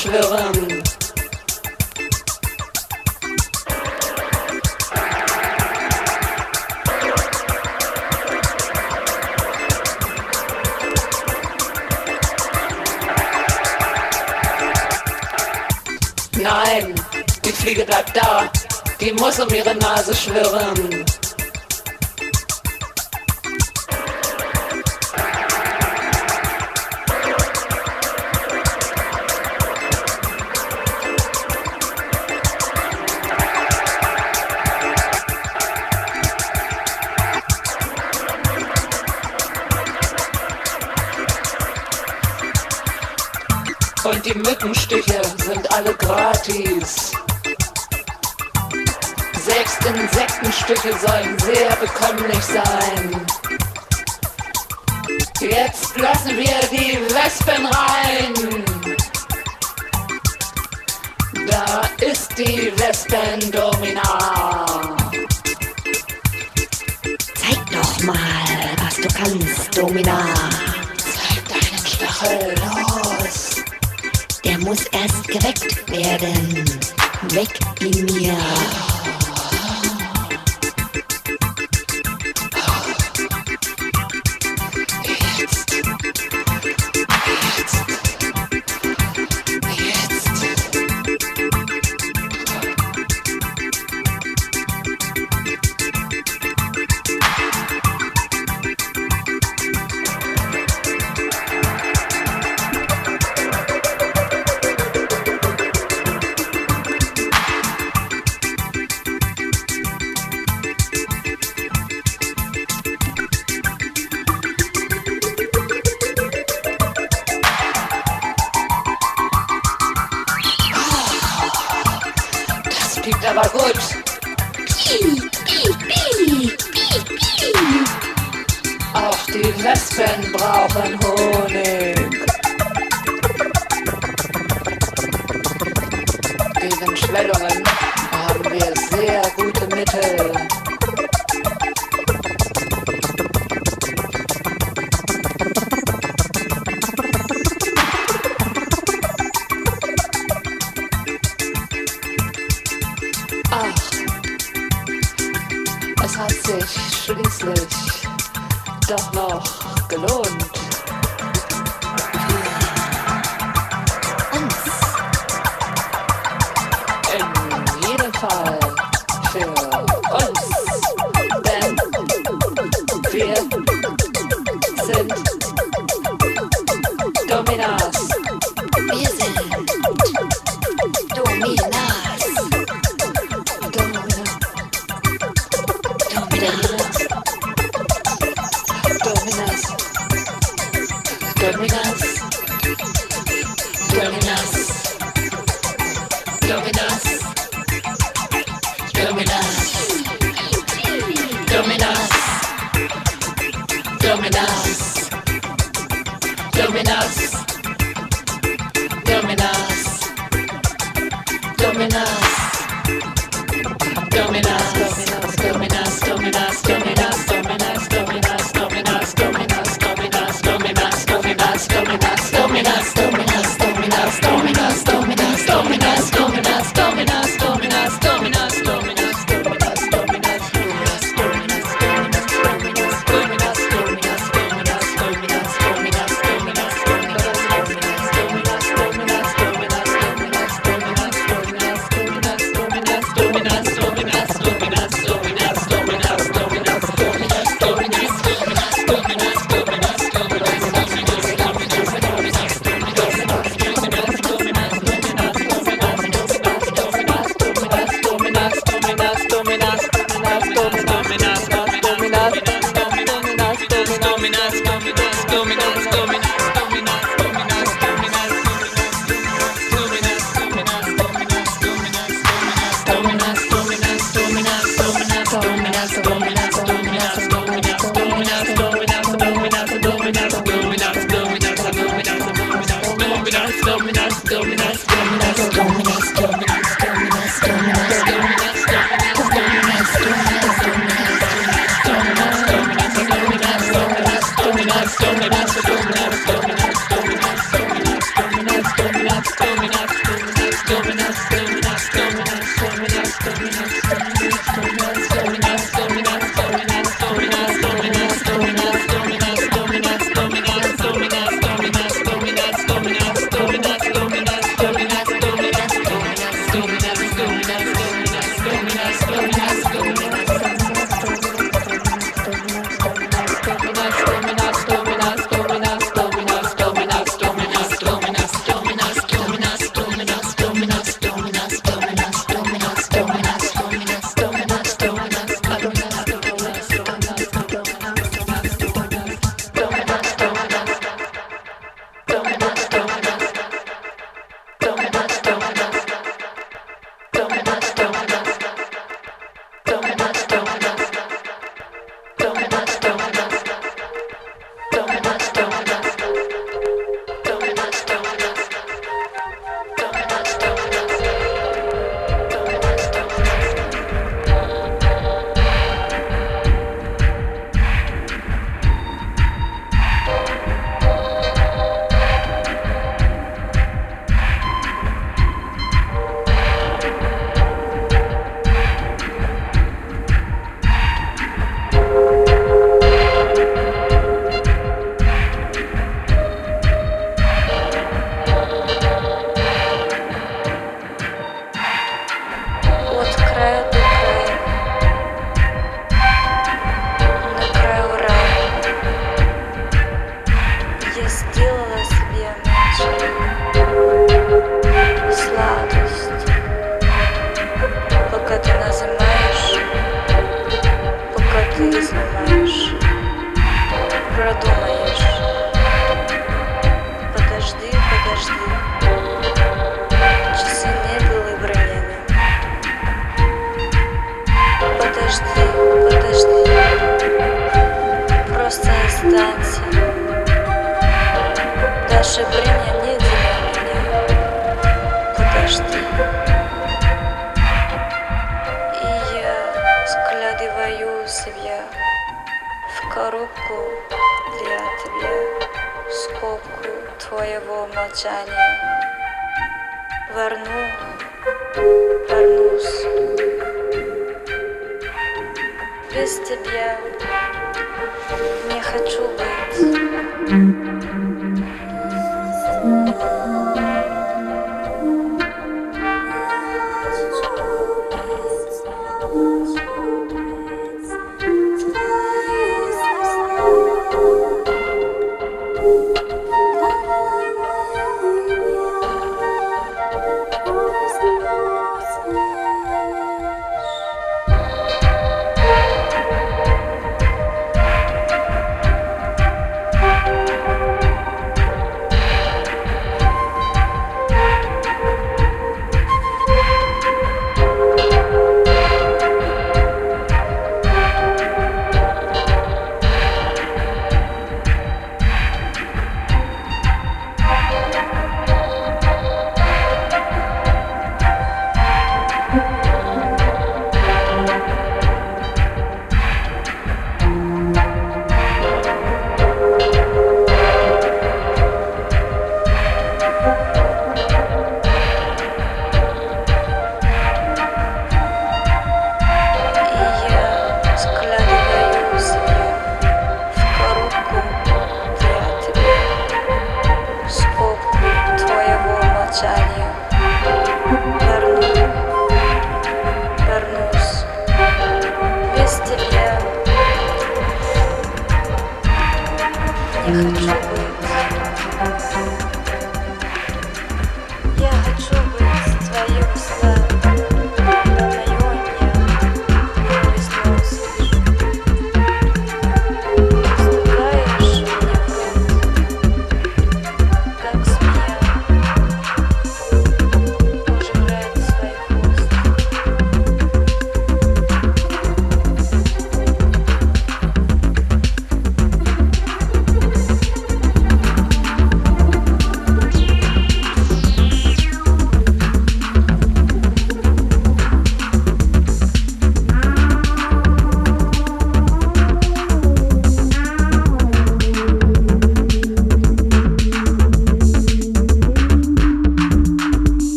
Verschwörung. die Lesben Domina. Zeig doch mal, was du kannst, Domina. Zeig deinen Stachel los. Der muss erst geweckt werden. Weg in mir. criminal.